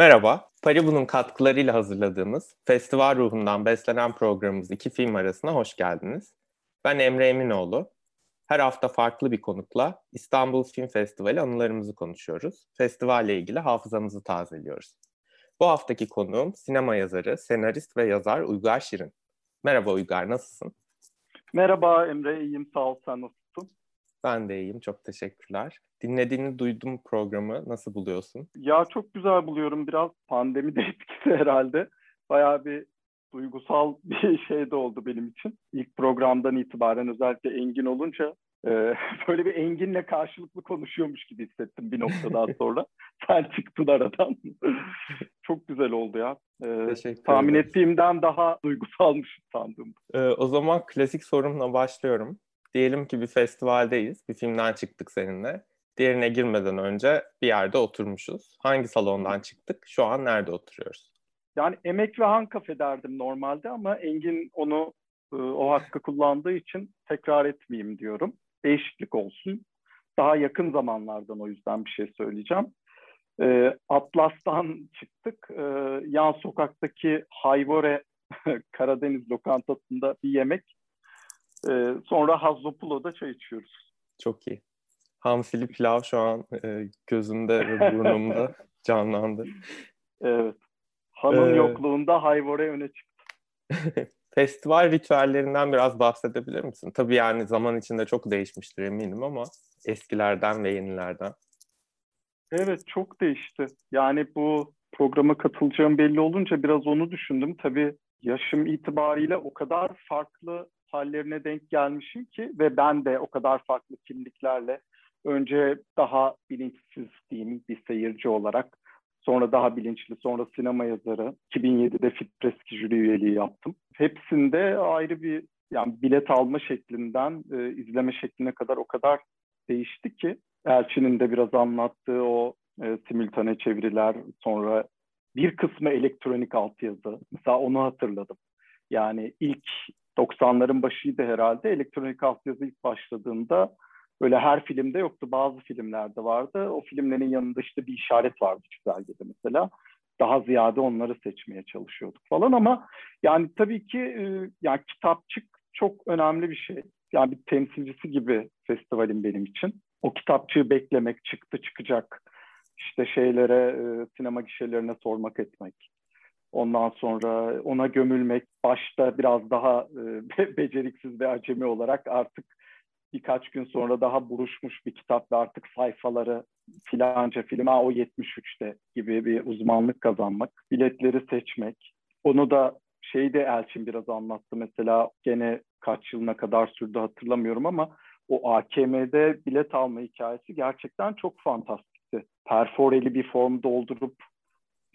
Merhaba, Paribu'nun katkılarıyla hazırladığımız Festival Ruhundan Beslenen programımız iki film arasına hoş geldiniz. Ben Emre Eminoğlu. Her hafta farklı bir konukla İstanbul Film Festivali anılarımızı konuşuyoruz. Festivalle ilgili hafızamızı tazeliyoruz. Bu haftaki konuğum sinema yazarı, senarist ve yazar Uygar Şirin. Merhaba Uygar, nasılsın? Merhaba Emre, iyiyim sağ ol. Sen nasılsın? Ben de iyiyim, çok teşekkürler. Dinlediğini duydum programı. Nasıl buluyorsun? Ya çok güzel buluyorum. Biraz pandemi de etkisi herhalde. Bayağı bir duygusal bir şey de oldu benim için. İlk programdan itibaren özellikle Engin olunca e, böyle bir Engin'le karşılıklı konuşuyormuş gibi hissettim bir noktadan sonra. Sen çıktın aradan. Çok güzel oldu ya. E, tahmin ederim. ettiğimden daha duygusalmış sandım. E, o zaman klasik sorumla başlıyorum. Diyelim ki bir festivaldeyiz. Bir filmden çıktık seninle. Diğerine girmeden önce bir yerde oturmuşuz. Hangi salondan çıktık? Şu an nerede oturuyoruz? Yani Emek ve Han Kafe derdim normalde ama Engin onu e, o hakkı kullandığı için tekrar etmeyeyim diyorum. Değişiklik olsun. Daha yakın zamanlardan o yüzden bir şey söyleyeceğim. E, Atlas'tan çıktık. E, yan sokaktaki Hayvore Karadeniz lokantasında bir yemek. Sonra Hazzopulo'da çay içiyoruz. Çok iyi. Hamsili pilav şu an e, gözümde ve burnumda canlandı. Evet. Hanın ee, yokluğunda Hayvore öne çıktı. Festival ritüellerinden biraz bahsedebilir misin? Tabii yani zaman içinde çok değişmiştir eminim ama eskilerden ve yenilerden. Evet çok değişti. Yani bu programa katılacağım belli olunca biraz onu düşündüm. Tabii yaşım itibariyle o kadar farklı hallerine denk gelmişim ki ve ben de o kadar farklı kimliklerle önce daha bilinçsiz diyeyim bir seyirci olarak sonra daha bilinçli sonra sinema yazarı 2007'de Fitpreski jüri üyeliği yaptım. Hepsinde ayrı bir yani bilet alma şeklinden e, izleme şekline kadar o kadar değişti ki Elçin'in de biraz anlattığı o e, simültane çeviriler sonra bir kısmı elektronik altyazı. Mesela onu hatırladım. Yani ilk 90'ların başıydı herhalde. Elektronik altyazı ilk başladığında böyle her filmde yoktu. Bazı filmlerde vardı. O filmlerin yanında işte bir işaret vardı çizelgede mesela. Daha ziyade onları seçmeye çalışıyorduk falan ama yani tabii ki e, yani kitapçık çok önemli bir şey. Yani bir temsilcisi gibi festivalin benim için. O kitapçığı beklemek, çıktı çıkacak işte şeylere, e, sinema gişelerine sormak etmek. Ondan sonra ona gömülmek, başta biraz daha e, beceriksiz ve acemi olarak artık birkaç gün sonra daha buruşmuş bir kitap ve artık sayfaları filanca film, ha o 73'te gibi bir uzmanlık kazanmak, biletleri seçmek. Onu da şeyde Elçin biraz anlattı mesela gene kaç yılına kadar sürdü hatırlamıyorum ama o AKM'de bilet alma hikayesi gerçekten çok fantastikti. Perforeli bir form doldurup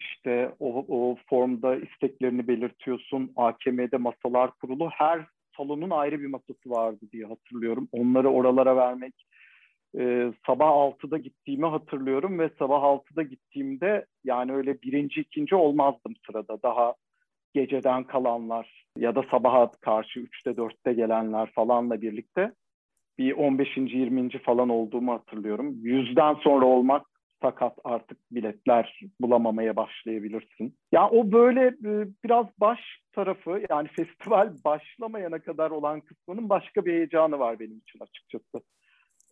işte o, o formda isteklerini belirtiyorsun. AKM'de masalar kurulu. Her salonun ayrı bir masası vardı diye hatırlıyorum. Onları oralara vermek. Ee, sabah 6'da gittiğimi hatırlıyorum ve sabah 6'da gittiğimde yani öyle birinci, ikinci olmazdım sırada. Daha geceden kalanlar ya da sabaha karşı 3'te 4'te gelenler falanla birlikte bir 15. 20. falan olduğumu hatırlıyorum. Yüzden sonra olmak fakat artık biletler bulamamaya başlayabilirsin. Ya o böyle e, biraz baş tarafı yani festival başlamayana kadar olan kısmının başka bir heyecanı var benim için açıkçası.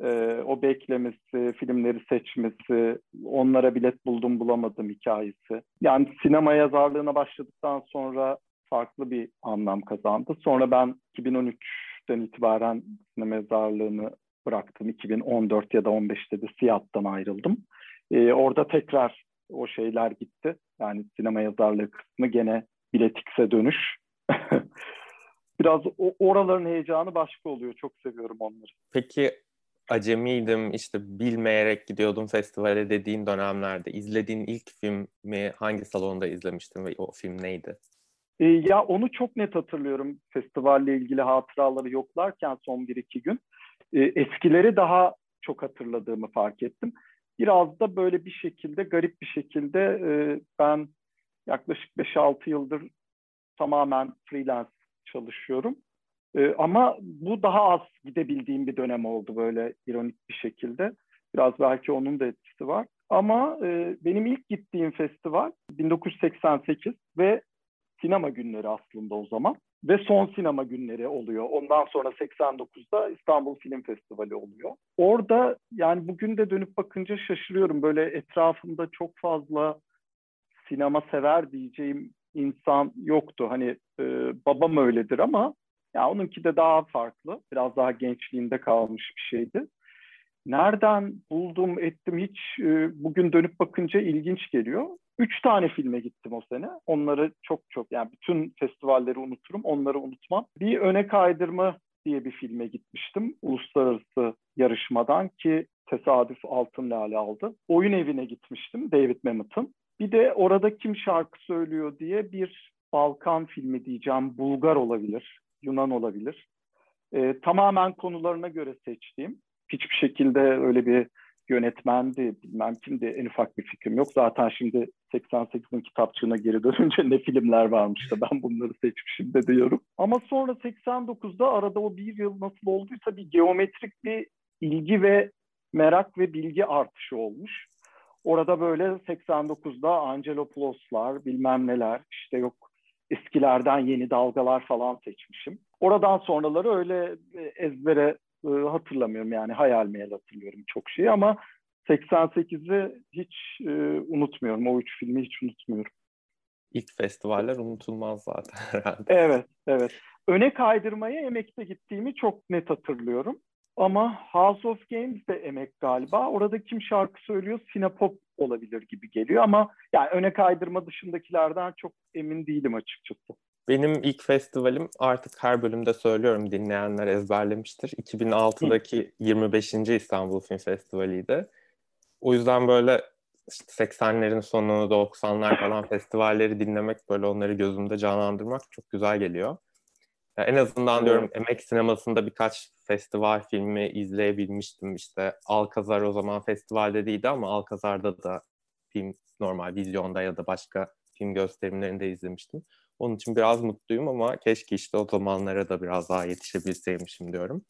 Ee, o beklemesi, filmleri seçmesi, onlara bilet buldum bulamadım hikayesi. Yani sinema yazarlığına başladıktan sonra farklı bir anlam kazandı. Sonra ben 2013'ten itibaren sinema yazarlığını bıraktım. 2014 ya da 15'te de Siyat'tan ayrıldım. E, orada tekrar o şeyler gitti. Yani sinema yazarlığı kısmı gene biletix'e dönüş. Biraz o, oraların heyecanı başka oluyor. Çok seviyorum onları. Peki acemiydim işte bilmeyerek gidiyordum festivale dediğin dönemlerde izlediğin ilk filmi hangi salonda izlemiştin ve o film neydi? E, ya onu çok net hatırlıyorum festivalle ilgili hatıraları yoklarken son bir iki gün. E, eskileri daha çok hatırladığımı fark ettim biraz da böyle bir şekilde garip bir şekilde e, ben yaklaşık 5-6 yıldır tamamen freelance çalışıyorum. E, ama bu daha az gidebildiğim bir dönem oldu böyle ironik bir şekilde. Biraz belki onun da etkisi var. Ama e, benim ilk gittiğim festival 1988 ve sinema günleri aslında o zaman. Ve son sinema günleri oluyor. Ondan sonra 89'da İstanbul Film Festivali oluyor. Orada yani bugün de dönüp bakınca şaşırıyorum. Böyle etrafımda çok fazla sinema sever diyeceğim insan yoktu. Hani e, babam öyledir ama ya onunki de daha farklı. Biraz daha gençliğinde kalmış bir şeydi. Nereden buldum ettim hiç e, bugün dönüp bakınca ilginç geliyor. Üç tane filme gittim o sene. Onları çok çok yani bütün festivalleri unuturum. Onları unutmam. Bir öne kaydırma diye bir filme gitmiştim. Uluslararası yarışmadan ki tesadüf altın lale aldı. Oyun evine gitmiştim David Mamet'ın. Bir de orada kim şarkı söylüyor diye bir Balkan filmi diyeceğim. Bulgar olabilir, Yunan olabilir. Ee, tamamen konularına göre seçtiğim. Hiçbir şekilde öyle bir yönetmendi, bilmem kimdi en ufak bir fikrim yok. Zaten şimdi 88'in kitapçığına geri dönünce ne filmler varmış da ben bunları seçmişim de diyorum. Ama sonra 89'da arada o bir yıl nasıl olduysa bir geometrik bir ilgi ve merak ve bilgi artışı olmuş. Orada böyle 89'da Angelopoulos'lar bilmem neler işte yok eskilerden yeni dalgalar falan seçmişim. Oradan sonraları öyle e, ezbere e, hatırlamıyorum yani hayal meyal hatırlıyorum çok şeyi ama 88'i hiç e, unutmuyorum. O üç filmi hiç unutmuyorum. İlk festivaller unutulmaz zaten herhalde. Evet, evet. Öne kaydırmaya emekte gittiğimi çok net hatırlıyorum. Ama House of Games de emek galiba. Orada kim şarkı söylüyor? Sinapop olabilir gibi geliyor ama yani öne kaydırma dışındakilerden çok emin değilim açıkçası. Benim ilk festivalim artık her bölümde söylüyorum dinleyenler ezberlemiştir. 2006'daki 25. İstanbul Film Festivali'ydi. O yüzden böyle işte 80'lerin sonu 90'lar falan festivalleri dinlemek böyle onları gözümde canlandırmak çok güzel geliyor. Yani en azından diyorum emek sinemasında birkaç festival filmi izleyebilmiştim. İşte Alkazar o zaman festivalde değildi ama Alkazar'da da film normal vizyonda ya da başka film gösterimlerinde izlemiştim. Onun için biraz mutluyum ama keşke işte o zamanlara da biraz daha yetişebilseymişim diyorum.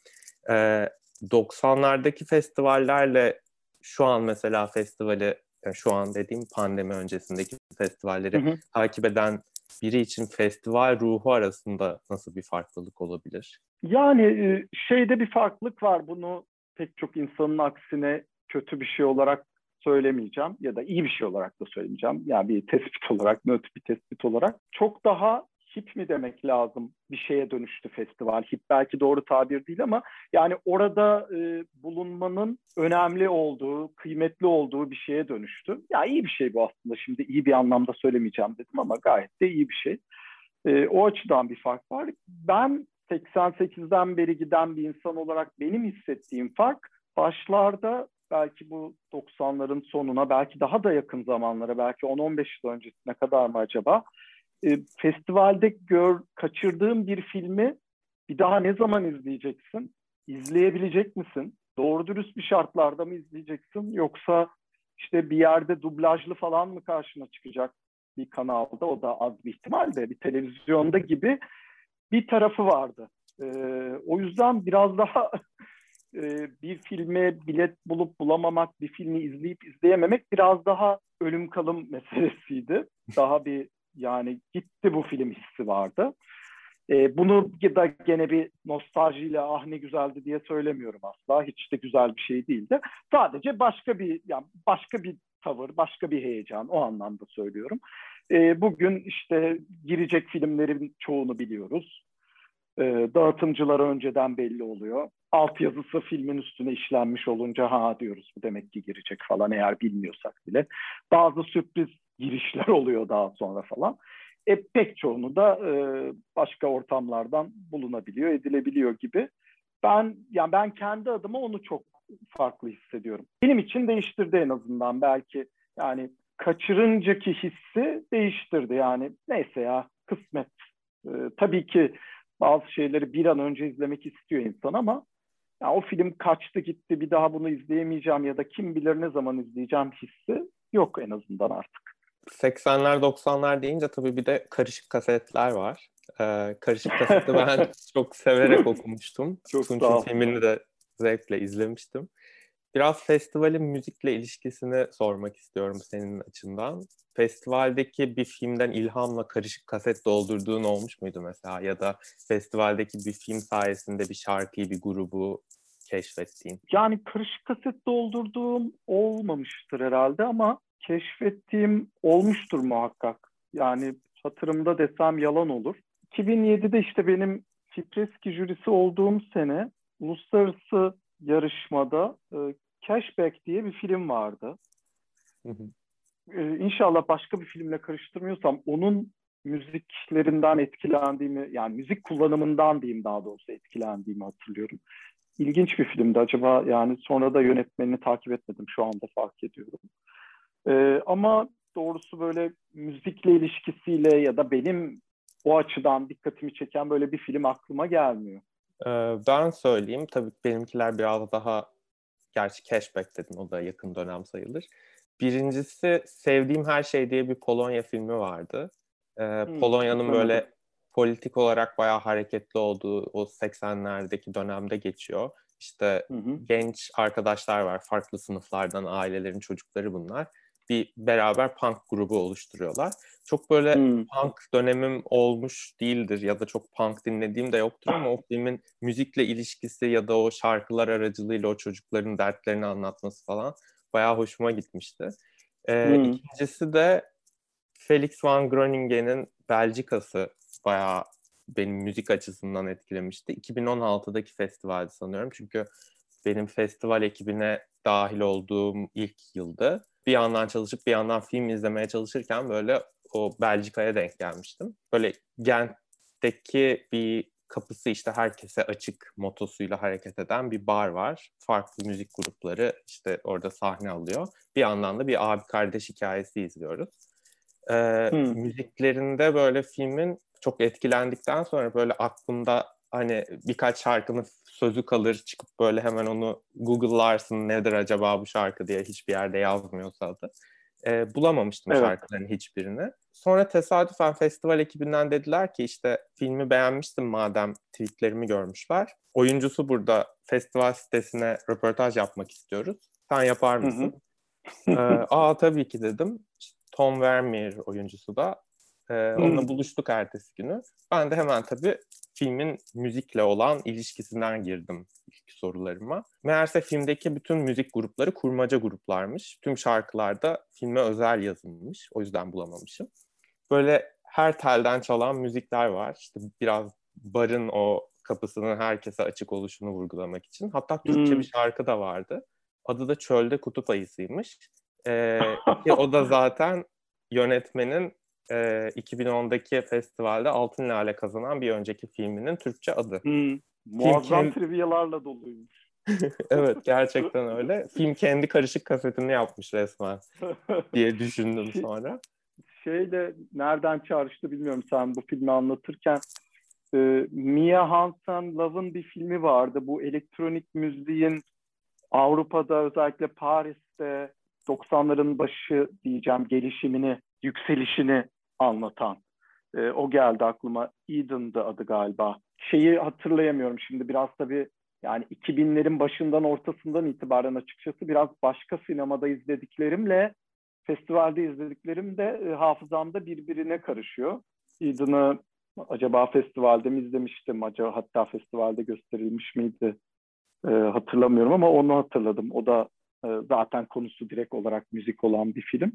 Ee, 90'lardaki festivallerle şu an mesela festivali, yani şu an dediğim pandemi öncesindeki festivalleri hı hı. takip eden biri için festival ruhu arasında nasıl bir farklılık olabilir? Yani e, şeyde bir farklılık var. Bunu pek çok insanın aksine kötü bir şey olarak söylemeyeceğim ya da iyi bir şey olarak da söylemeyeceğim. Yani bir tespit olarak, nötr bir tespit olarak. Çok daha hip mi demek lazım bir şeye dönüştü festival. Hip belki doğru tabir değil ama yani orada e, bulunmanın önemli olduğu, kıymetli olduğu bir şeye dönüştü. Ya iyi bir şey bu aslında. Şimdi iyi bir anlamda söylemeyeceğim dedim ama gayet de iyi bir şey. E, o açıdan bir fark var. Ben 88'den beri giden bir insan olarak benim hissettiğim fark başlarda belki bu 90'ların sonuna belki daha da yakın zamanlara belki 10-15 yıl öncesine kadar mı acaba e, festivalde gör kaçırdığın bir filmi bir daha ne zaman izleyeceksin? İzleyebilecek misin? Doğru dürüst bir şartlarda mı izleyeceksin? Yoksa işte bir yerde dublajlı falan mı karşına çıkacak bir kanalda? O da az bir ihtimal de bir televizyonda gibi bir tarafı vardı. Ee, o yüzden biraz daha e, bir filme bilet bulup bulamamak, bir filmi izleyip izleyememek biraz daha ölüm kalım meselesiydi. Daha bir yani gitti bu film hissi vardı. E, bunu da gene bir nostaljiyle ah ne güzeldi diye söylemiyorum asla. Hiç de güzel bir şey değildi. Sadece başka bir yani başka bir tavır, başka bir heyecan o anlamda söylüyorum. E, bugün işte girecek filmlerin çoğunu biliyoruz. E, dağıtımcılar önceden belli oluyor. Altyazısı filmin üstüne işlenmiş olunca ha diyoruz bu demek ki girecek falan eğer bilmiyorsak bile. Bazı sürpriz girişler oluyor daha sonra falan. E, pek çoğunu da e, başka ortamlardan bulunabiliyor, edilebiliyor gibi. Ben yani ben kendi adıma onu çok farklı hissediyorum. Benim için değiştirdi en azından belki yani kaçırıncaki hissi değiştirdi yani neyse ya kısmet. E, tabii ki bazı şeyleri bir an önce izlemek istiyor insan ama ya o film kaçtı gitti bir daha bunu izleyemeyeceğim ya da kim bilir ne zaman izleyeceğim hissi yok en azından artık. 80'ler 90'lar deyince tabii bir de karışık kasetler var. Ee, karışık kaseti ben çok severek okumuştum. Çok Tunç'un filmini de zevkle izlemiştim. Biraz festivalin müzikle ilişkisini sormak istiyorum senin açından. Festivaldeki bir filmden ilhamla karışık kaset doldurduğun olmuş muydu mesela? Ya da festivaldeki bir film sayesinde bir şarkıyı, bir grubu keşfettiğin? Yani karışık kaset doldurduğum olmamıştır herhalde ama keşfettiğim olmuştur muhakkak. Yani hatırımda desem yalan olur. 2007'de işte benim Fipreski jürisi olduğum sene uluslararası yarışmada e, Cashback diye bir film vardı. Hı hı. E, inşallah başka bir filmle karıştırmıyorsam onun müziklerinden etkilendiğimi yani müzik kullanımından diyeyim daha doğrusu etkilendiğimi hatırlıyorum. İlginç bir filmdi acaba yani sonra da yönetmenini takip etmedim şu anda fark ediyorum. E, ama doğrusu böyle müzikle ilişkisiyle ya da benim o açıdan dikkatimi çeken böyle bir film aklıma gelmiyor. Ee, ben söyleyeyim. Tabii benimkiler biraz daha gerçi cashback dedin o da yakın dönem sayılır. Birincisi Sevdiğim Her Şey diye bir Polonya filmi vardı. Ee, hmm, Polonya'nın böyle politik olarak bayağı hareketli olduğu o 80'lerdeki dönemde geçiyor. İşte hı hı. genç arkadaşlar var farklı sınıflardan ailelerin çocukları bunlar bir beraber punk grubu oluşturuyorlar. Çok böyle hmm. punk dönemim olmuş değildir ya da çok punk dinlediğim de yoktur ama o filmin müzikle ilişkisi ya da o şarkılar aracılığıyla o çocukların dertlerini anlatması falan bayağı hoşuma gitmişti. Ee, hmm. İkincisi de Felix van Groningen'in Belçikası bayağı benim müzik açısından etkilemişti. 2016'daki festivaldi sanıyorum çünkü benim festival ekibine dahil olduğum ilk yıldı bir yandan çalışıp bir yandan film izlemeye çalışırken böyle o Belçika'ya denk gelmiştim. Böyle Gent'teki bir kapısı işte herkese açık motosuyla hareket eden bir bar var. Farklı müzik grupları işte orada sahne alıyor. Bir yandan da bir abi kardeş hikayesi izliyoruz. Ee, hmm. Müziklerinde böyle filmin çok etkilendikten sonra böyle aklımda hani birkaç şarkının sözü kalır çıkıp böyle hemen onu Google'larsın nedir acaba bu şarkı diye hiçbir yerde yazmıyorsa adı. E, bulamamıştım evet. şarkıların hiçbirini. Sonra tesadüfen festival ekibinden dediler ki işte filmi beğenmiştim madem tweetlerimi görmüşler. Oyuncusu burada festival sitesine röportaj yapmak istiyoruz. Sen yapar mısın? Hı hı. ee, Aa tabii ki dedim. Tom Vermeer oyuncusu da. Ee, onunla buluştuk ertesi günü. Ben de hemen tabii filmin müzikle olan ilişkisinden girdim ilk sorularıma. Meğerse filmdeki bütün müzik grupları kurmaca gruplarmış. Tüm şarkılarda filme özel yazılmış. O yüzden bulamamışım. Böyle her telden çalan müzikler var. İşte biraz barın o kapısının herkese açık oluşunu vurgulamak için. Hatta Türkçe hmm. bir şarkı da vardı. Adı da Çölde Kutup Ayısı'ymış. Ee, ki o da zaten yönetmenin e, 2010'daki festivalde Altın Lale kazanan bir önceki filminin Türkçe adı. Hmm, muazzam Film... trivialarla doluymuş. evet gerçekten öyle. Film kendi karışık kasetini yapmış resmen diye düşündüm sonra. Şeyle nereden çağrıştı bilmiyorum sen bu filmi anlatırken. E, Mia Hansen Love'ın bir filmi vardı. Bu elektronik müziğin Avrupa'da özellikle Paris'te 90'ların başı diyeceğim gelişimini, yükselişini anlatan. E, o geldi aklıma. Eden'dı adı galiba. Şeyi hatırlayamıyorum şimdi biraz tabii yani 2000'lerin başından ortasından itibaren açıkçası biraz başka sinemada izlediklerimle festivalde izlediklerim de e, hafızamda birbirine karışıyor. Eden'ı acaba festivalde mi izlemiştim? Acaba hatta festivalde gösterilmiş miydi? E, hatırlamıyorum ama onu hatırladım. O da e, zaten konusu direkt olarak müzik olan bir film.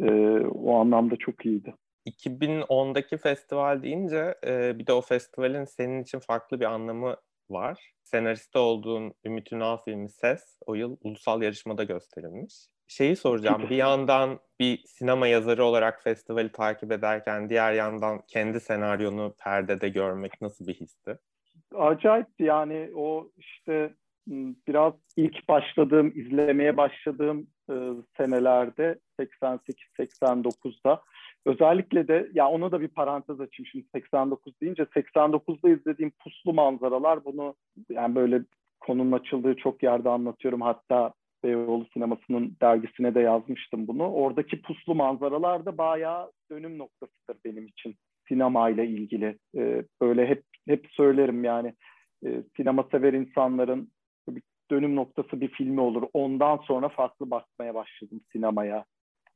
E, o anlamda çok iyiydi. 2010'daki festival deyince e, bir de o festivalin senin için farklı bir anlamı var. Senariste olduğun Ümit Ünal filmi Ses o yıl ulusal yarışmada gösterilmiş. Şeyi soracağım bir yandan bir sinema yazarı olarak festivali takip ederken diğer yandan kendi senaryonu perdede görmek nasıl bir histi? Acayipti yani o işte biraz ilk başladığım, izlemeye başladığım e, senelerde 88-89'da özellikle de ya ona da bir parantez açayım şimdi 89 deyince 89'da izlediğim puslu manzaralar bunu yani böyle konunun açıldığı çok yerde anlatıyorum hatta Beyoğlu Sineması'nın dergisine de yazmıştım bunu. Oradaki puslu manzaralar da bayağı dönüm noktasıdır benim için sinemayla ilgili. Ee, böyle hep hep söylerim yani e, sinema sever insanların dönüm noktası bir filmi olur. Ondan sonra farklı bakmaya başladım sinemaya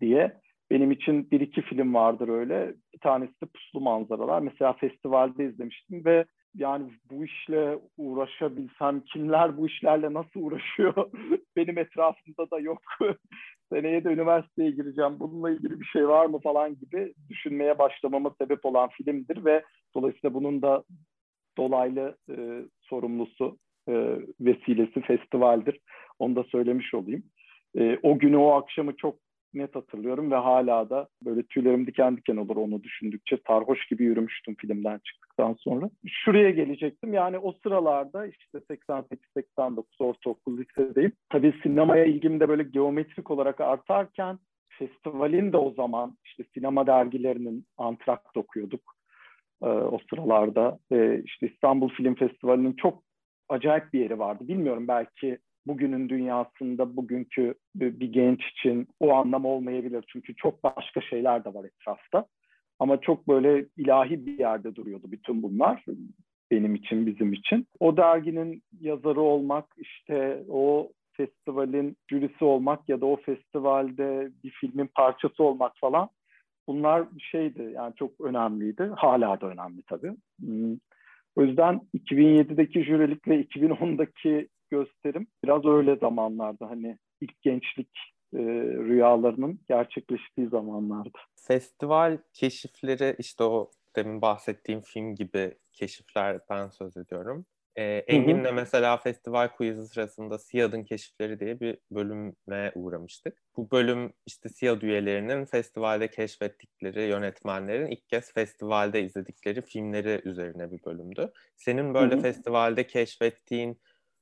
diye. Benim için bir iki film vardır öyle. Bir tanesi de Puslu Manzaralar. Mesela festivalde izlemiştim ve yani bu işle uğraşabilsem kimler bu işlerle nasıl uğraşıyor benim etrafımda da yok. Seneye de üniversiteye gireceğim. Bununla ilgili bir şey var mı falan gibi düşünmeye başlamama sebep olan filmdir ve dolayısıyla bunun da dolaylı e, sorumlusu e, vesilesi festivaldir. Onu da söylemiş olayım. E, o günü o akşamı çok net hatırlıyorum ve hala da böyle tüylerim diken diken olur onu düşündükçe sarhoş gibi yürümüştüm filmden çıktıktan sonra. Şuraya gelecektim yani o sıralarda işte 88-89 ortaokul lisedeyim. Tabii sinemaya ilgim de böyle geometrik olarak artarken festivalin de o zaman işte sinema dergilerinin antrakt okuyorduk e, o sıralarda. E, işte İstanbul Film Festivali'nin çok acayip bir yeri vardı. Bilmiyorum belki bugünün dünyasında bugünkü bir genç için o anlam olmayabilir. Çünkü çok başka şeyler de var etrafta. Ama çok böyle ilahi bir yerde duruyordu bütün bunlar benim için, bizim için. O derginin yazarı olmak, işte o festivalin jürisi olmak ya da o festivalde bir filmin parçası olmak falan bunlar şeydi yani çok önemliydi. Hala da önemli tabii. O yüzden 2007'deki jürilik ve 2010'daki gösterim biraz öyle zamanlarda hani ilk gençlik e, rüyalarının gerçekleştiği zamanlarda. Festival keşifleri işte o demin bahsettiğim film gibi keşiflerden söz ediyorum. E, Engin'le mesela festival quiz'i sırasında SİAD'ın keşifleri diye bir bölüme uğramıştık. Bu bölüm işte SİAD üyelerinin festivalde keşfettikleri yönetmenlerin ilk kez festivalde izledikleri filmleri üzerine bir bölümdü. Senin böyle Hı-hı. festivalde keşfettiğin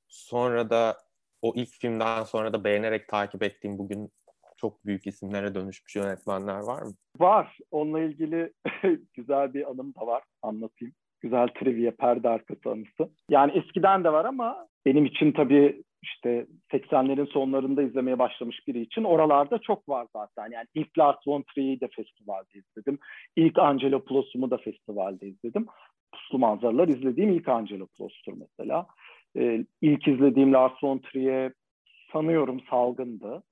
sonra da o ilk filmden sonra da beğenerek takip ettiğim bugün çok büyük isimlere dönüşmüş yönetmenler var mı? Var. Onunla ilgili güzel bir anım da var. Anlatayım. Güzel trivia, perde arkası anısı. Yani eskiden de var ama benim için tabii işte 80'lerin sonlarında izlemeye başlamış biri için oralarda çok var zaten. Yani ilk Lars von Trier'i de festivalde izledim. İlk Angelo da festivalde izledim. Puslu manzaralar izlediğim ilk Angelo Plos'tur mesela. E, ilk izlediğim Lars von Trier sanıyorum salgındı.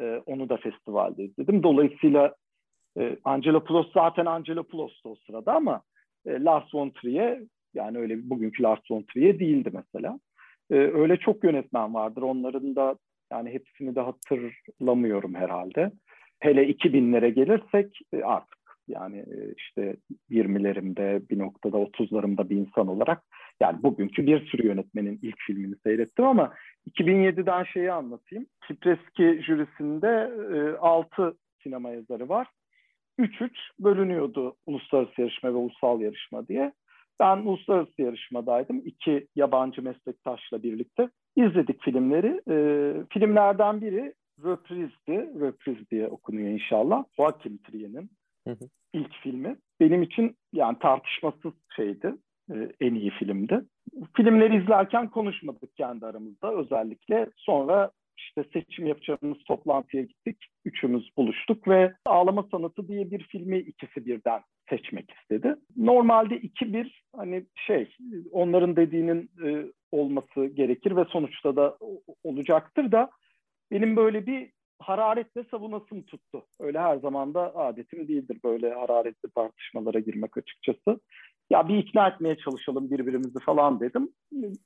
E, onu da festivalde izledim. Dolayısıyla e, Angelopoulos zaten Angelopoulos'tu o sırada ama e, Lars von Trier yani öyle bugünkü Lars von Trier değildi mesela. E, öyle çok yönetmen vardır. Onların da yani hepsini de hatırlamıyorum herhalde. Hele 2000'lere gelirsek e, artık yani e, işte 20'lerimde bir noktada 30'larımda bir insan olarak yani bugünkü bir sürü yönetmenin ilk filmini seyrettim ama 2007'den şeyi anlatayım. Kipreski jürisinde e, 6 sinema yazarı var. 3-3 bölünüyordu uluslararası yarışma ve ulusal yarışma diye. Ben uluslararası yarışmadaydım. iki yabancı meslektaşla birlikte. izledik filmleri. E, filmlerden biri Röpriz'di. Röpriz diye okunuyor inşallah. Joachim Trier'in ilk filmi. Benim için yani tartışmasız şeydi. E, en iyi filmdi. Filmleri izlerken konuşmadık kendi aramızda özellikle. Sonra işte seçim yapacağımız toplantıya gittik. Üçümüz buluştuk ve Ağlama Sanatı diye bir filmi ikisi birden seçmek istedi. Normalde 2-1 hani şey onların dediğinin e, olması gerekir ve sonuçta da olacaktır da benim böyle bir hararetle savunasım tuttu. Öyle her zaman da adetim değildir böyle hararetli tartışmalara girmek açıkçası. Ya bir ikna etmeye çalışalım birbirimizi falan dedim.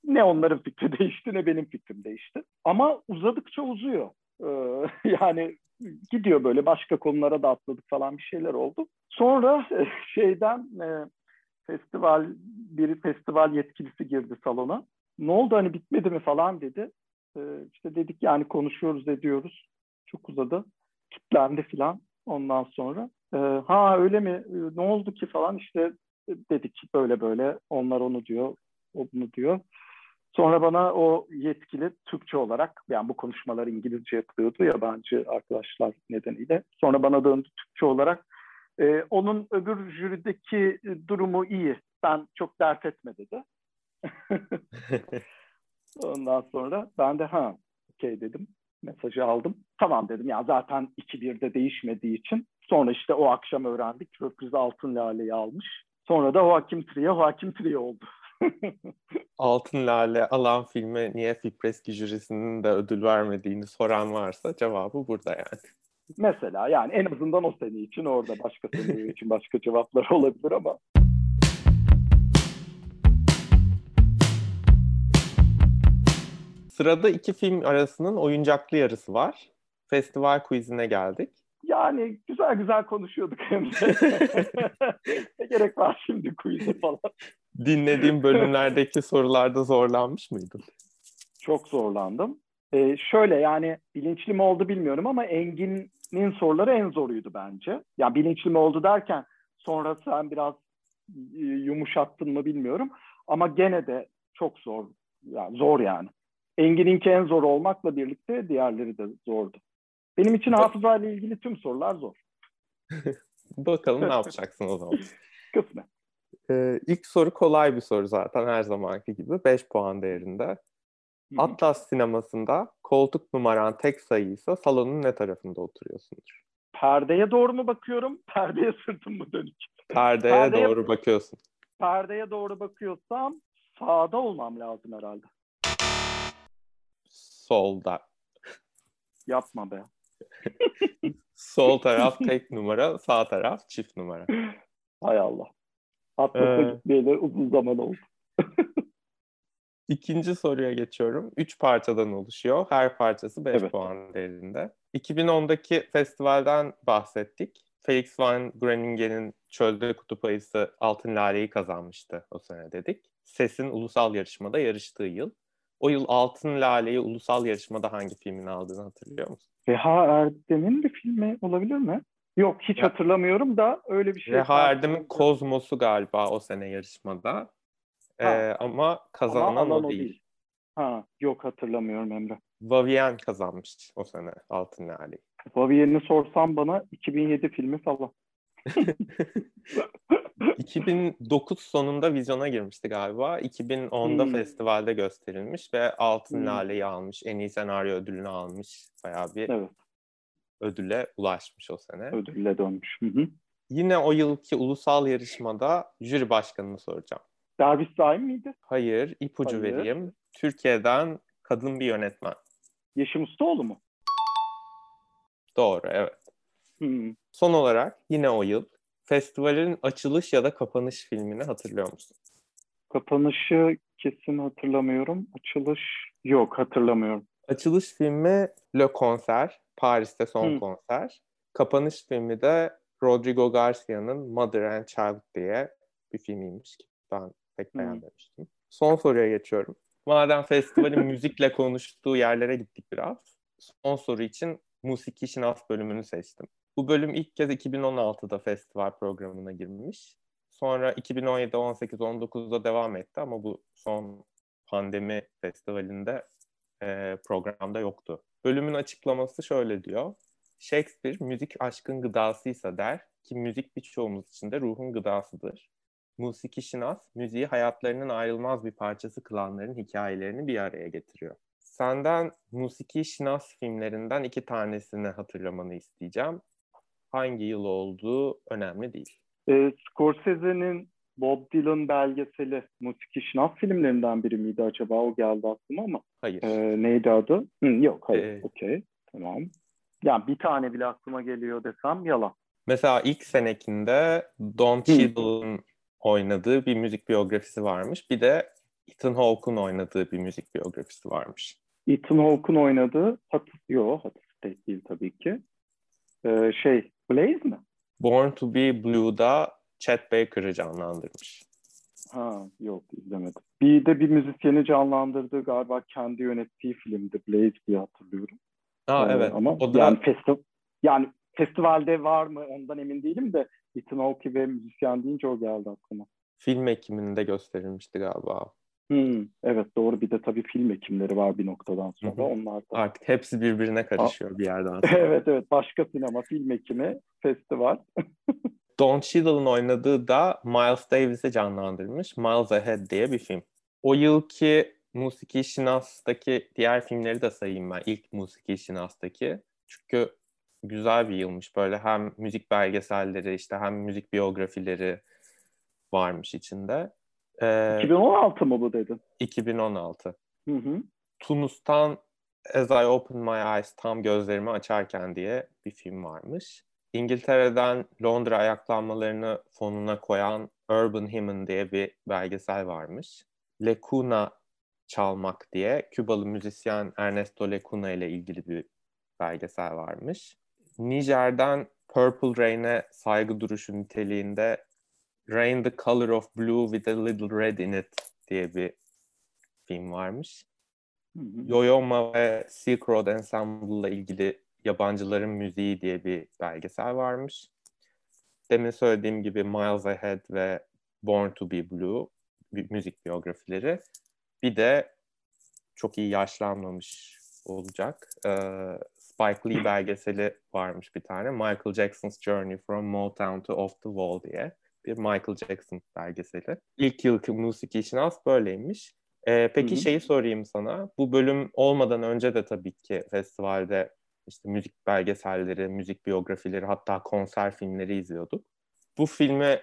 Ne onların fikri değişti ne benim fikrim değişti. Ama uzadıkça uzuyor. Ee, yani gidiyor böyle başka konulara da atladık falan bir şeyler oldu. Sonra şeyden e, festival bir festival yetkilisi girdi salona. Ne oldu hani bitmedi mi falan dedi. Ee, işte dedik yani konuşuyoruz ediyoruz. Çok uzadı. Kitlendi falan ondan sonra. Ee, ha öyle mi? Ee, ne oldu ki falan işte dedik böyle böyle onlar onu diyor, o bunu diyor. Sonra bana o yetkili Türkçe olarak yani bu konuşmalar İngilizce yapılıyordu yabancı arkadaşlar nedeniyle. Sonra bana döndü Türkçe olarak. E, onun öbür jürideki durumu iyi. Ben çok dert etme dedi. Ondan sonra ben de ha okey dedim. Mesajı aldım. Tamam dedim ya zaten 2-1'de değişmediği için. Sonra işte o akşam öğrendik. Röpriz altın laleyi almış. Sonra da Joachim Trier, Joachim Trier oldu. Altın Lale alan filme niye Fipreski jürisinin de ödül vermediğini soran varsa cevabı burada yani. Mesela yani en azından o sene için orada başka sene için başka cevaplar olabilir ama. Sırada iki film arasının oyuncaklı yarısı var. Festival quizine geldik. Yani güzel güzel konuşuyorduk hem de. ne gerek var şimdi quiz'e falan. Dinlediğim bölümlerdeki sorularda zorlanmış mıydın? Çok zorlandım. Ee, şöyle yani bilinçli mi oldu bilmiyorum ama Engin'in soruları en zoruydu bence. Yani bilinçli mi oldu derken sonra sen biraz e, yumuşattın mı bilmiyorum. Ama gene de çok zor. Yani zor yani. Engin'inki en zor olmakla birlikte diğerleri de zordu. Benim için hafızayla ilgili tüm sorular zor. Bakalım ne yapacaksın o zaman. Kısmet. Ee, ilk soru kolay bir soru zaten her zamanki gibi. 5 puan değerinde. Atlas sinemasında koltuk numaran tek sayıysa salonun ne tarafında oturuyorsundur? Perdeye doğru mu bakıyorum? Perdeye sırtım mı dönük? Perdeye, Perdeye doğru bakıyorsun. Perdeye doğru bakıyorsam sağda olmam lazım herhalde. Solda. Yapma be. Sol taraf tek numara, sağ taraf çift numara. Hay Allah. Atlas'a ee, gitmeyeli uzun zaman oldu. İkinci soruya geçiyorum. Üç parçadan oluşuyor. Her parçası 5 evet. puan değerinde. 2010'daki festivalden bahsettik. Felix van Groningen'in Çölde Kutup Ayısı Altın Lale'yi kazanmıştı o sene dedik. Ses'in ulusal yarışmada yarıştığı yıl. O yıl Altın Lale'yi ulusal yarışmada hangi filmin aldığını hatırlıyor musun? Reha Erdem'in bir filmi olabilir mi? Yok hiç ya. hatırlamıyorum da öyle bir şey. Reha Erdem'in Kozmos'u galiba o sene yarışmada. Ee, ama kazanan ama o değil. değil. Ha yok hatırlamıyorum Emre. Vavien kazanmış o sene Altın Lale'yi. Vavien'i sorsam bana 2007 filmi falan. 2009 sonunda vizyona girmişti galiba. 2010'da hmm. festivalde gösterilmiş ve Altın hmm. Lale'yi almış. En iyi senaryo ödülünü almış. Bayağı bir evet. ödüle ulaşmış o sene. Ödülle dönmüş. Hı hı. Yine o yılki ulusal yarışmada jüri başkanını soracağım. Derviş Daim miydi? Hayır. ipucu Hayır. vereyim. Türkiye'den kadın bir yönetmen. Yeşim Ustaoğlu mu? Doğru, evet. Hmm. Son olarak yine o yıl festivalin açılış ya da kapanış filmini hatırlıyor musun? Kapanışı kesin hatırlamıyorum. Açılış yok hatırlamıyorum. Açılış filmi Le Concert, Paris'te son hmm. konser. Kapanış filmi de Rodrigo Garcia'nın Mother and Child diye bir filmiymiş ki ben pek beğenmemiştim. Hmm. Son soruya geçiyorum. Madem festivalin müzikle konuştuğu yerlere gittik biraz. Son soru için musiki şinas bölümünü seçtim. Bu bölüm ilk kez 2016'da festival programına girmiş. Sonra 2017, 18, 19'da devam etti ama bu son pandemi festivalinde e, programda yoktu. Bölümün açıklaması şöyle diyor. Shakespeare müzik aşkın gıdasıysa der ki müzik birçoğumuz için de ruhun gıdasıdır. Musiki şinas, müziği hayatlarının ayrılmaz bir parçası kılanların hikayelerini bir araya getiriyor. Senden musiki şinas filmlerinden iki tanesini hatırlamanı isteyeceğim hangi yıl olduğu önemli değil. E, Scorsese'nin Bob Dylan belgeseli musiki şınav filmlerinden biri miydi acaba? O geldi aklıma ama. Hayır. E, neydi adı? Hı, yok hayır. Ee, Okey. Tamam. Yani bir tane bile aklıma geliyor desem yalan. Mesela ilk senekinde Don Cheadle'ın oynadığı bir müzik biyografisi varmış. Bir de Ethan Hawke'un oynadığı bir müzik biyografisi varmış. Ethan Hawke'un oynadığı, hat yok Hatı değil tabii ki. Ee, şey Blaze mi? Born to be Blue'da Chet Baker'ı canlandırmış. Ha yok izlemedim. Bir de bir müzisyeni canlandırdığı galiba kendi yönettiği filmdi Blaze diye hatırlıyorum. Aa ee, evet. Ama o da... yani, festi yani festivalde var mı ondan emin değilim de Ethan Hawke ve müzisyen deyince o geldi aklıma. Film ekiminde gösterilmişti galiba. Hmm, evet doğru bir de tabii film ekimleri var bir noktadan sonra. Onlar da... Artık hepsi birbirine karışıyor A- bir yerden sonra. evet evet başka sinema, film ekimi, festival. Don Cheadle'ın oynadığı da Miles Davis'i canlandırmış. Miles Ahead diye bir film. O yılki Musiki Şinas'taki diğer filmleri de sayayım ben. İlk Musiki Şinas'taki. Çünkü güzel bir yılmış. Böyle hem müzik belgeselleri işte hem müzik biyografileri varmış içinde. Ee, 2016 mı bu dedin? 2016. Hı hı. Tunus'tan As I Open My Eyes tam gözlerimi açarken diye bir film varmış. İngiltere'den Londra ayaklanmalarını fonuna koyan Urban Human diye bir belgesel varmış. Lecuna çalmak diye Kübalı müzisyen Ernesto Lecuna ile ilgili bir belgesel varmış. Nijer'den Purple Rain'e saygı duruşu niteliğinde Rain the Color of Blue with a Little Red in It diye bir film varmış. Yoyoma ve Silk Road Ensemble ile ilgili Yabancıların Müziği diye bir belgesel varmış. Demin söylediğim gibi Miles Ahead ve Born to be Blue müzik biyografileri. Bir de çok iyi yaşlanmamış olacak. Ee, Spike Lee belgeseli varmış bir tane. Michael Jackson's Journey from Motown to Off the Wall diye bir Michael Jackson belgeseli. İlk yıl musiki şinas böyleymiş. Ee, peki Hı-hı. şeyi sorayım sana. Bu bölüm olmadan önce de tabii ki festivalde işte müzik belgeselleri, müzik biyografileri hatta konser filmleri izliyorduk. Bu filmi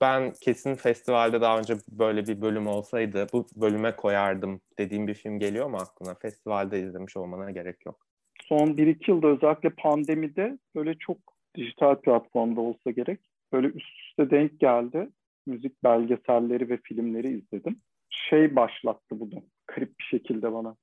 ben kesin festivalde daha önce böyle bir bölüm olsaydı bu bölüme koyardım dediğim bir film geliyor mu aklına? Festivalde izlemiş olmana gerek yok. Son 1-2 yılda özellikle pandemide böyle çok dijital platformda olsa gerek. Böyle üst üste denk geldi. Müzik belgeselleri ve filmleri izledim. Şey başlattı bunu garip bir şekilde bana.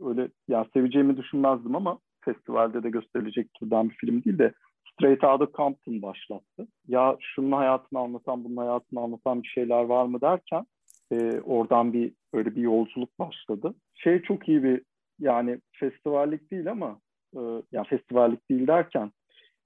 Öyle ya seveceğimi düşünmezdim ama festivalde de gösterilecek türden bir film değil de Straight Outta Compton başlattı. Ya şunun hayatını anlatan, bunun hayatını anlatan bir şeyler var mı derken e, oradan bir öyle bir yolculuk başladı. Şey çok iyi bir yani festivallik değil ama e, yani festivallik değil derken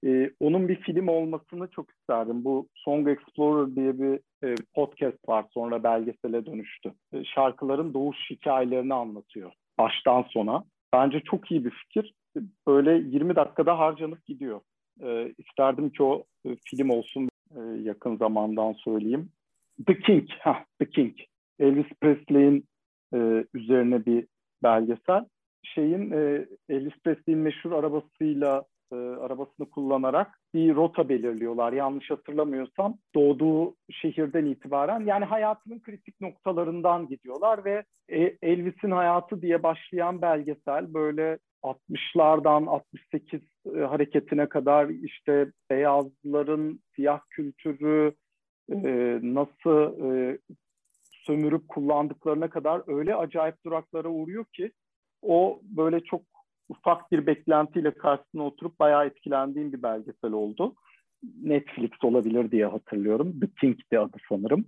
e, onun bir film olmasını çok isterdim. Bu Song Explorer diye bir e, podcast var sonra belgesele dönüştü. E, şarkıların doğuş hikayelerini anlatıyor baştan sona. Bence çok iyi bir fikir. Böyle 20 dakikada harcanıp gidiyor. E, isterdim ki o e, film olsun e, yakın zamandan söyleyeyim. The King, ha The King. Elvis Presley'in e, üzerine bir belgesel. Şeyin e, Elvis Presley'in meşhur arabasıyla e, arabasını kullanarak bir rota belirliyorlar. Yanlış hatırlamıyorsam doğduğu şehirden itibaren yani hayatının kritik noktalarından gidiyorlar ve e, Elvis'in hayatı diye başlayan belgesel böyle 60'lardan 68 e, hareketine kadar işte beyazların siyah kültürü e, nasıl e, sömürüp kullandıklarına kadar öyle acayip duraklara uğruyor ki o böyle çok ufak bir beklentiyle karşısına oturup bayağı etkilendiğim bir belgesel oldu. Netflix olabilir diye hatırlıyorum. The King'di adı sanırım.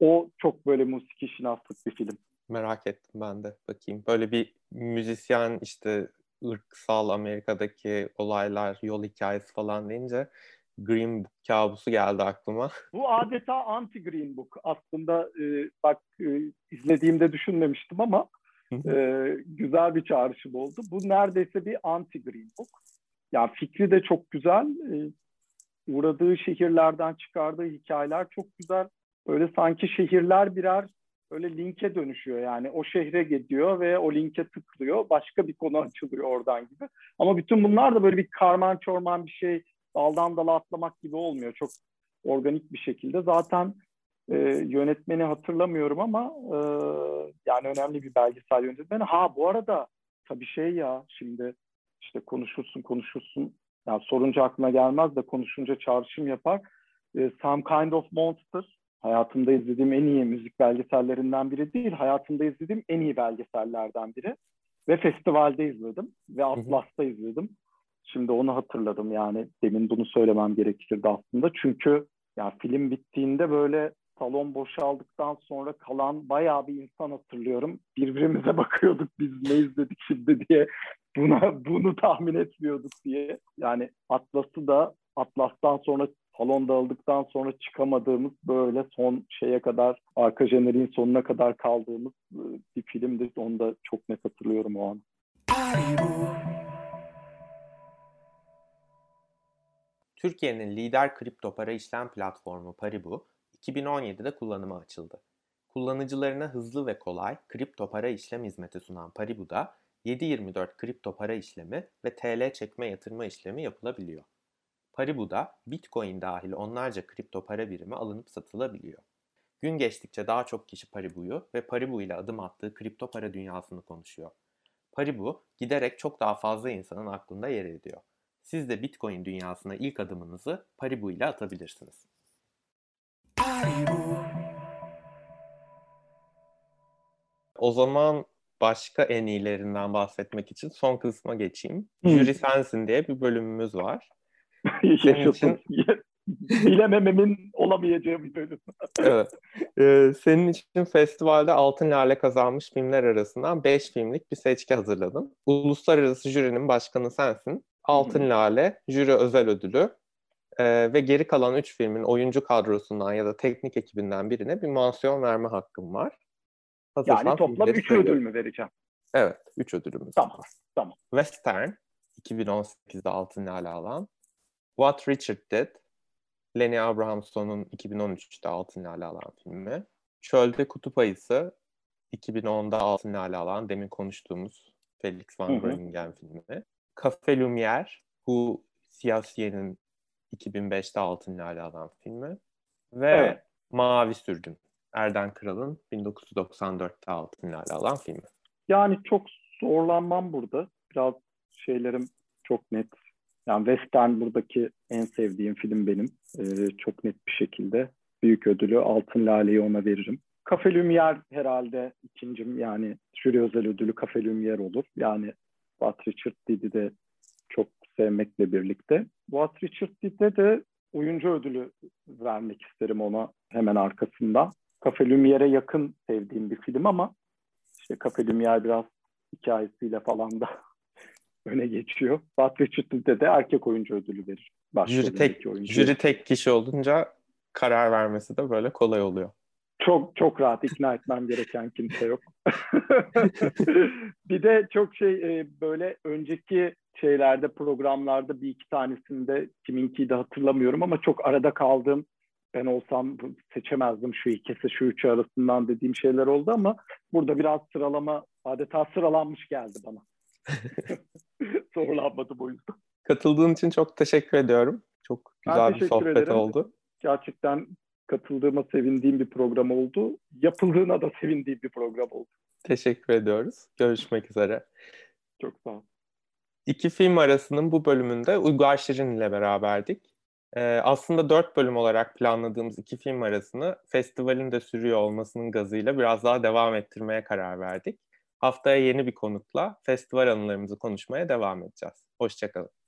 O çok böyle musiki şinaslık bir film. Merak ettim ben de bakayım. Böyle bir müzisyen işte ırksal Amerika'daki olaylar, yol hikayesi falan deyince Green Book kabusu geldi aklıma. Bu adeta anti Green Book. Aslında e, bak e, izlediğimde düşünmemiştim ama e, güzel bir çağrışım oldu. Bu neredeyse bir anti Green Book. Ya yani fikri de çok güzel. E, uğradığı şehirlerden çıkardığı hikayeler çok güzel. Böyle sanki şehirler birer öyle linke dönüşüyor yani o şehre gidiyor ve o linke tıklıyor başka bir konu açılıyor oradan gibi ama bütün bunlar da böyle bir karman çorman bir şey daldan dala atlamak gibi olmuyor çok organik bir şekilde zaten e, yönetmeni hatırlamıyorum ama e, yani önemli bir belgesel yönetmeni ha bu arada tabii şey ya şimdi işte konuşursun konuşursun yani sorunca aklına gelmez de konuşunca çağrışım yapar e, Some Kind of Monster hayatımda izlediğim en iyi müzik belgesellerinden biri değil, hayatımda izlediğim en iyi belgesellerden biri. Ve festivalde izledim ve Atlas'ta izledim. Şimdi onu hatırladım yani demin bunu söylemem gerekirdi aslında. Çünkü ya film bittiğinde böyle salon boşaldıktan sonra kalan bayağı bir insan hatırlıyorum. Birbirimize bakıyorduk biz ne izledik şimdi diye. Buna bunu tahmin etmiyorduk diye. Yani Atlas'ı da Atlas'tan sonra salon dağıldıktan sonra çıkamadığımız böyle son şeye kadar arka jeneriğin sonuna kadar kaldığımız e, bir filmdi. Onu da çok net hatırlıyorum o an. Türkiye'nin lider kripto para işlem platformu Paribu 2017'de kullanıma açıldı. Kullanıcılarına hızlı ve kolay kripto para işlem hizmeti sunan Paribu'da 7/24 kripto para işlemi ve TL çekme yatırma işlemi yapılabiliyor. Paribu'da Bitcoin dahil onlarca kripto para birimi alınıp satılabiliyor. Gün geçtikçe daha çok kişi Paribu'yu ve Paribu ile adım attığı kripto para dünyasını konuşuyor. Paribu giderek çok daha fazla insanın aklında yer ediyor. Siz de Bitcoin dünyasına ilk adımınızı Paribu ile atabilirsiniz. O zaman başka en iyilerinden bahsetmek için son kısma geçeyim. Hmm. Jüri sensin diye bir bölümümüz var. Senin için bilemememin olamayacağı bir bölüm. evet. Ee, senin için festivalde Altın Lale kazanmış filmler arasından 5 filmlik bir seçki hazırladım. Uluslararası jürinin başkanı sensin. Altın. Lale, jüri özel ödülü ee, ve geri kalan 3 filmin oyuncu kadrosundan ya da teknik ekibinden birine bir mansiyon verme hakkım var. Hazırsan yani toplam 3 ödül mü vereceğim? Evet, 3 ödülümüz tamam, var. Tamam. Western, 2018'de Altın Lale alan. What Richard Did, Lenny Abrahamson'un 2013'te Altın Lale alan filmi. Çölde Kutup Ayısı, 2010'da Altın Lale alan, demin konuştuğumuz Felix Van Groningen filmi. Café Lumière, bu Siyasiye'nin 2005'te Altın Lale alan filmi. Ve evet. Mavi Sürgün, Erden Kral'ın 1994'te Altın Lale alan filmi. Yani çok zorlanmam burada. Biraz şeylerim çok net. Yani Western buradaki en sevdiğim film benim. Ee, çok net bir şekilde. Büyük ödülü Altın Lale'yi ona veririm. Cafe Lumière herhalde ikincim yani jüri özel ödülü Cafe Lumière olur. Yani What Richard Did'i de sevmekle birlikte. What Richard Did'e de oyuncu ödülü vermek isterim ona hemen arkasından. Cafe Lumiere'e yakın sevdiğim bir film ama işte Cafe Lumiere biraz hikayesiyle falan da öne geçiyor. Bud Richards'de de erkek oyuncu ödülü verir. Jüri tek, jüri tek kişi olunca karar vermesi de böyle kolay oluyor. Çok çok rahat ikna etmem gereken kimse yok. bir de çok şey e, böyle önceki şeylerde programlarda bir iki tanesinde kiminkiyi de hatırlamıyorum ama çok arada kaldığım ben olsam seçemezdim şu ikisi şu üçü arasından dediğim şeyler oldu ama burada biraz sıralama adeta sıralanmış geldi bana. Zorlanmadım o yüzden. Katıldığın için çok teşekkür ediyorum. Çok güzel bir sohbet ederim. oldu. Gerçekten katıldığıma sevindiğim bir program oldu. Yapıldığına da sevindiğim bir program oldu. Teşekkür ediyoruz. Görüşmek üzere. Çok sağ ol. İki film arasının bu bölümünde Uygar Şirin ile beraberdik. Ee, aslında dört bölüm olarak planladığımız iki film arasını festivalin de sürüyor olmasının gazıyla biraz daha devam ettirmeye karar verdik. Haftaya yeni bir konukla festival anılarımızı konuşmaya devam edeceğiz. Hoşçakalın.